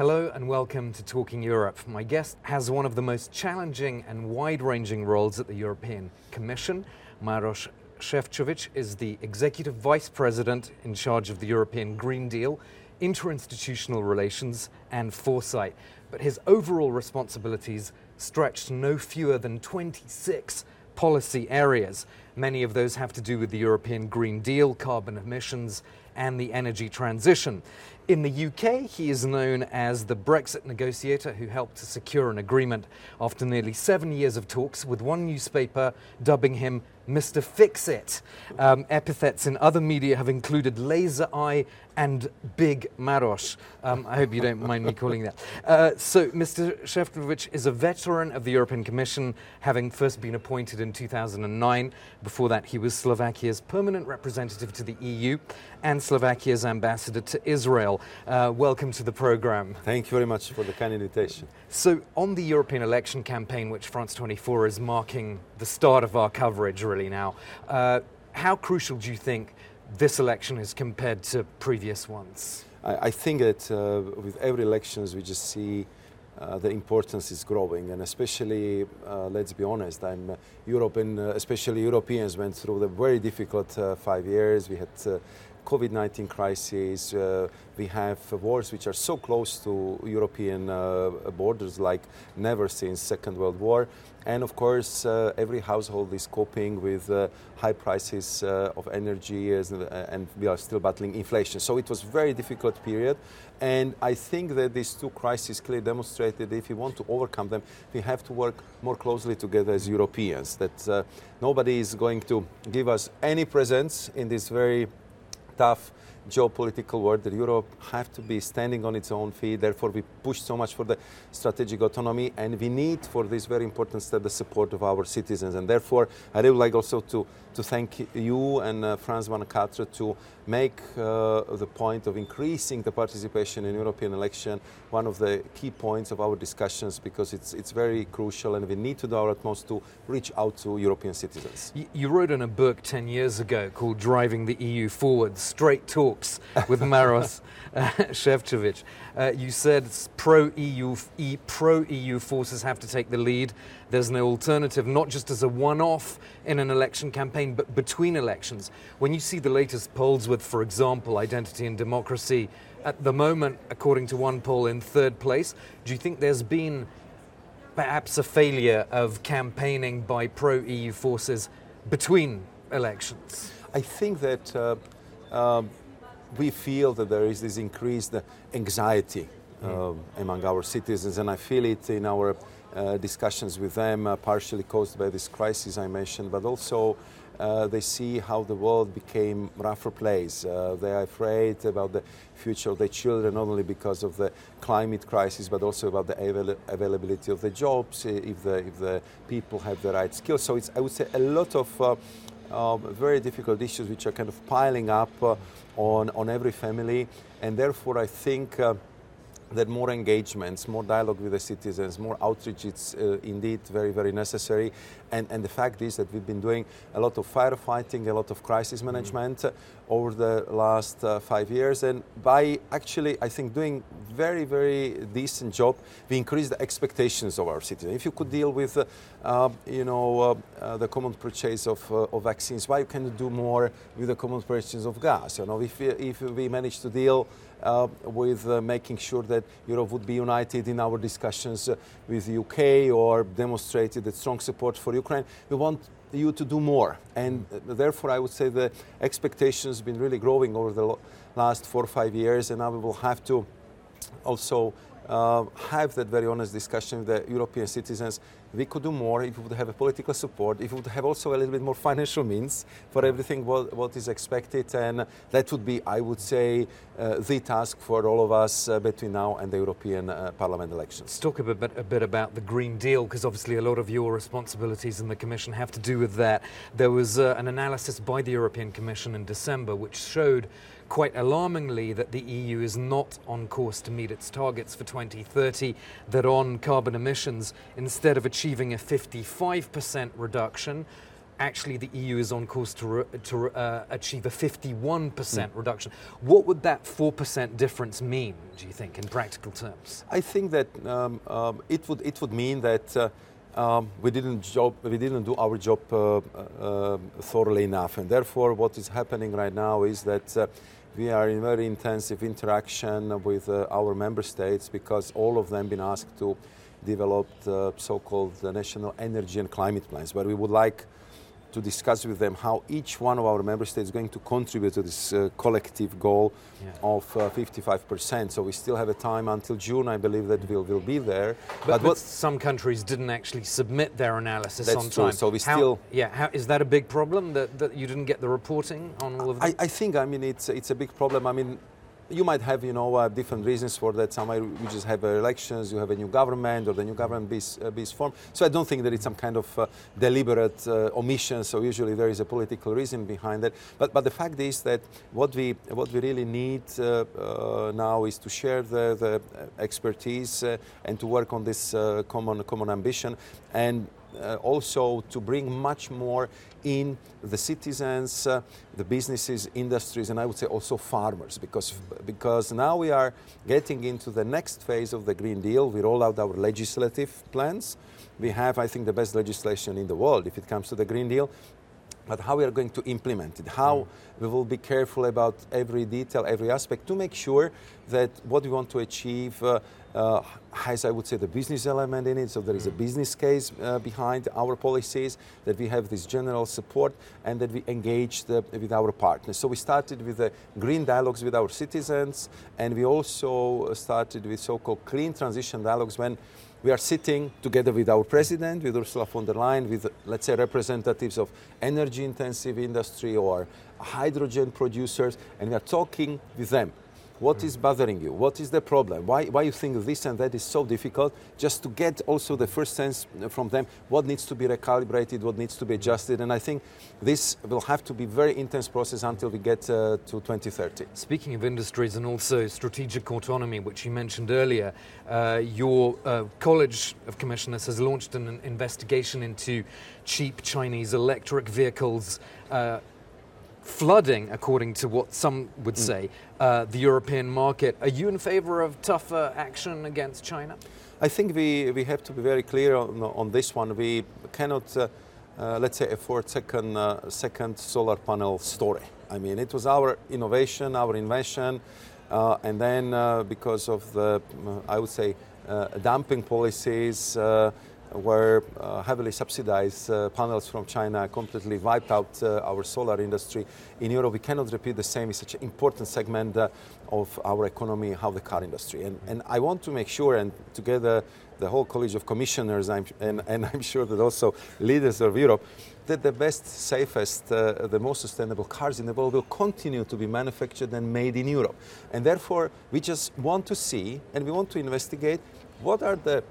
Hello and welcome to Talking Europe. My guest has one of the most challenging and wide ranging roles at the European Commission. Maros Šefčovič is the Executive Vice President in charge of the European Green Deal, interinstitutional relations, and foresight. But his overall responsibilities stretch no fewer than 26 policy areas. Many of those have to do with the European Green Deal, carbon emissions, and the energy transition. In the UK, he is known as the Brexit negotiator who helped to secure an agreement after nearly seven years of talks, with one newspaper dubbing him Mr. Fix It. Um, epithets in other media have included laser eye and big Maros. Um, I hope you don't mind me calling that. Uh, so, Mr. Šefčovič is a veteran of the European Commission, having first been appointed in 2009. Before that, he was Slovakia's permanent representative to the EU and Slovakia's ambassador to Israel. Uh, welcome to the program. Thank you very much for the kind invitation. So, on the European election campaign, which France 24 is marking the start of our coverage really now, uh, how crucial do you think this election is compared to previous ones? I, I think that uh, with every elections we just see uh, the importance is growing, and especially, uh, let's be honest, I'm uh, European, uh, especially Europeans went through the very difficult five years. We had COVID-19 crisis. Uh, we have wars which are so close to European uh, borders like never since Second World War. And of course, uh, every household is coping with uh, high prices uh, of energy uh, and we are still battling inflation. So it was a very difficult period. And I think that these two crises clearly demonstrated that if we want to overcome them, we have to work more closely together as Europeans. That nobody is going to give us any presents in this very tough geopolitical world that Europe have to be standing on its own feet. Therefore, we push so much for the strategic autonomy, and we need for this very important step the support of our citizens. And therefore, I would like also to, to thank you and uh, France 24 to make uh, the point of increasing the participation in European election one of the key points of our discussions because it's, it's very crucial and we need to do our utmost to reach out to European citizens. You wrote in a book 10 years ago called Driving the EU Forward, Straight Talks with Maros uh, Šefčovič. Uh, you said pro EU, e, pro EU forces have to take the lead. There's no alternative, not just as a one off in an election campaign, but between elections. When you see the latest polls with, for example, identity and democracy at the moment, according to one poll, in third place, do you think there's been perhaps a failure of campaigning by pro EU forces between elections? I think that. Uh, um, we feel that there is this increased anxiety uh, among our citizens, and I feel it in our uh, discussions with them, uh, partially caused by this crisis I mentioned, but also uh, they see how the world became rougher place. Uh, they are afraid about the future of their children, not only because of the climate crisis, but also about the avail- availability of the jobs, if the, if the people have the right skills. So it's, I would say, a lot of uh, um, very difficult issues which are kind of piling up uh, on, on every family. And therefore, I think uh, that more engagements, more dialogue with the citizens, more outreach is uh, indeed very, very necessary. And, and the fact is that we've been doing a lot of firefighting, a lot of crisis management mm-hmm. Over the last uh, five years. And by actually, I think, doing very, very decent job, we increase the expectations of our citizens. If you could deal with, uh, uh you know, uh, uh, the common purchase of, of vaccines, why can you do more with the common purchase of gas? You know, if, if we manage to deal uh, with uh, making sure that Europe would be united in our discussions uh, with the UK or demonstrated that strong support for Ukraine. We want you to do more. And therefore, I would say the expectations have been really growing over the last four or five years, and now we will have to also uh, have that very honest discussion with the European citizens. We could do more if we would have a political support, if we would have also a little bit more financial means for everything what, what is expected. And that would be, I would say, uh, the task for all of us uh, between now and the European uh, Parliament elections. Let's talk a bit, a bit about the Green Deal, because obviously a lot of your responsibilities in the Commission have to do with that. There was uh, an analysis by the European Commission in December which showed quite alarmingly that the EU is not on course to meet its targets for 2030, that on carbon emissions, instead of achieving a 55% reduction, actually the EU is on course to, re- to uh, achieve a 51% mm. reduction. What would that 4% difference mean, do you think, in practical terms? I think that um, um, it, would, it would mean that uh, um, we, didn't job, we didn't do our job uh, uh, thoroughly enough. And therefore, what is happening right now is that uh, we are in very intensive interaction with uh, our member states because all of them been asked to develop so-called national energy and climate plans, where we would like to discuss with them how each one of our member states is going to contribute to this uh, collective goal yeah. of uh, 55%. So we still have a time until June, I believe, that we'll, we'll be there. But, but, but some countries didn't actually submit their analysis that's on true. time. So we how, still. Yeah, how, is that a big problem that, that you didn't get the reporting on all of that? I, I think, I mean, it's, it's a big problem. I mean, you might have, you know, uh, different reasons for that. Some you just have uh, elections, you have a new government, or the new government is, uh, formed. So I don't think that it's some kind of uh, deliberate uh, omission. So usually there is a political reason behind that. But but the fact is that what we what we really need uh, now is to share the, the expertise and to work on this common common ambition and uh, also to bring much more in the citizens, uh, the businesses, industries, and I would say also farmers, because because now we are getting into the next phase of the Green Deal. We roll out our legislative plans. We have, I think, the best legislation in the world if it comes to the Green Deal but how we are going to implement it, how we will be careful about every detail, every aspect to make sure that what we want to achieve uh, uh, has, I would say, the business element in it. So there is a business case uh, behind our policies, that we have this general support, and that we engage the, with our partners. So we started with the green dialogues with our citizens, and we also started with so-called clean transition dialogues when we are sitting together with our president, with Ursula von der Leyen, with, let's say, representatives of energy intensive industry or hydrogen producers, and we are talking with them what is bothering you? What is the problem? Why, why you think this and that is so difficult? Just to get also the first sense from them what needs to be recalibrated, what needs to be adjusted. And I think this will have to be very intense process until we get uh, to 2030. Speaking of industries and also strategic autonomy, which you mentioned earlier, uh, your uh, College of Commissioners has launched an investigation into cheap Chinese electric vehicles uh, flooding, according to what some would mm. say, uh, the European market. Are you in favor of tougher action against China? I think we, we have to be very clear on, on this one. We cannot, uh, uh, let's say, afford second, uh, second solar panel story. I mean, it was our innovation, our invention, uh, and then uh, because of the, I would say, dumping policies, where uh, heavily subsidized uh, panels from China completely wiped out uh, our solar industry. In Europe, we cannot repeat the same in such an important segment uh, of our economy, how the car industry. And, and I want to make sure, and together the whole College of Commissioners, I'm, and, and, I'm sure that also leaders of Europe, that the best, safest, uh, the most sustainable cars in the world will continue to be manufactured and made in Europe. And therefore, we just want to see and we want to investigate what are the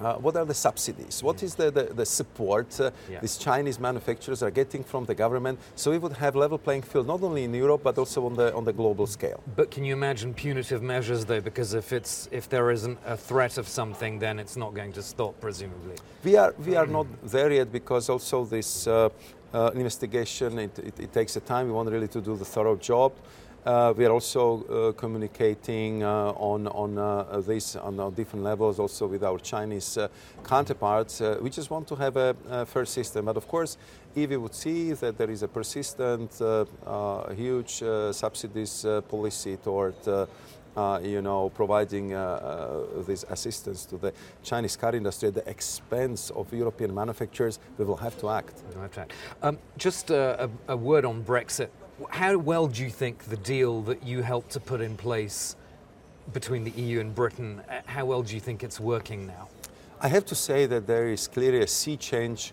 uh, what are the subsidies? What is the, the, the support uh, yeah. these Chinese manufacturers are getting from the government? So we would have level playing field not only in Europe but also on the on the global scale. But can you imagine punitive measures though? Because if it's if there isn't a threat of something, then it's not going to stop, presumably. We are we are not there yet because also this. Uh, uh investigation, it, it, it takes a time. We want really to do the thorough job. Uh, we are also uh, communicating uh, on, on uh, this on, different levels, also with our Chinese uh, counterparts. Uh, we just want to have a, a, fair system. But of course, if we would see that there is a persistent, huge subsidies policy toward uh, you know, providing uh, uh, this assistance to the Chinese car industry at the expense of European manufacturers, we will have to act. Okay. Um, just a, a, word on Brexit how well do you think the deal that you helped to put in place between the EU and Britain, uh, how well do you think it's working now? I have to say that there is clearly a sea change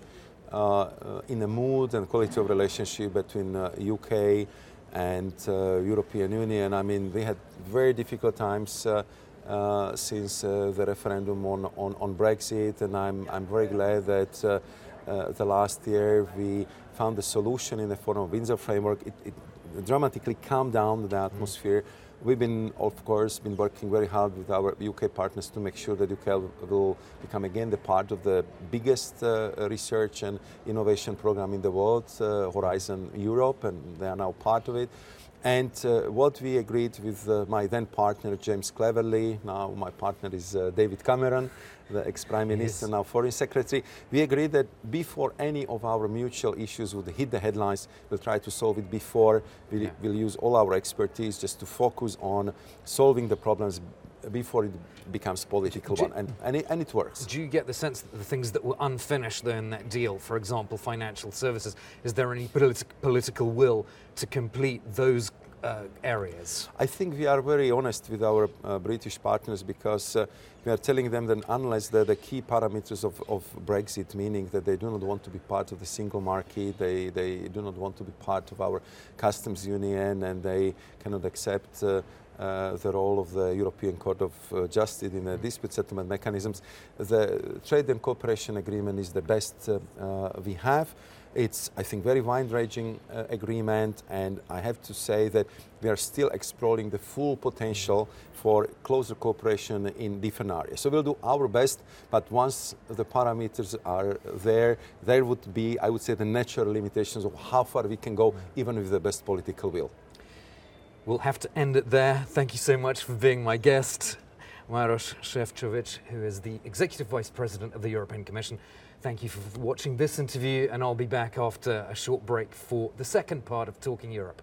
uh, in the mood and quality of relationship between uh, UK and uh, European Union. I mean, we had very difficult times uh, uh, since the referendum on, on, on, Brexit, and I'm, I'm very glad that the last year we found a solution in the form of Windsor framework. It, it dramatically calmed down the atmosphere. we've been, of course, been working very hard with our UK partners to make sure that UK will become again the part of the biggest uh, research and innovation program in the world, uh, Horizon Europe, and they are now part of it. And uh, what we agreed with uh, my then partner, James Cleverly, now my partner is uh, David Cameron, the ex Prime Minister, yes. now Foreign Secretary, we agreed that before any of our mutual issues would hit the headlines, we'll try to solve it before. We'll, yeah. we'll use all our expertise just to focus on solving the problems before it becomes political one, and, and it, and, it, works. Do you get the sense that the things that were unfinished there in that deal, for example, financial services, is there any politi- political will to complete those uh, areas? I think we are very honest with our uh, British partners because uh, we are telling them that unless the, the key parameters of, of, Brexit, meaning that they do not want to be part of the single market, they, they do not want to be part of our customs union, and they cannot accept uh, the role of the European Court of uh, Justice in the dispute settlement mechanisms. The trade and cooperation agreement is the best uh, we have. It's, I think, very wide-ranging uh, agreement, and I have to say that we are still exploring the full potential for closer cooperation in different areas. So we'll do our best, but once the parameters are there, there would be, I would say, the natural limitations of how far we can go, even with the best political will. We'll have to end it there. Thank you so much for being my guest. Maros Šefčovič, who is the Executive Vice President of the European Commission. Thank you for watching this interview, and I'll be back after a short break for the second part of Talking Europe.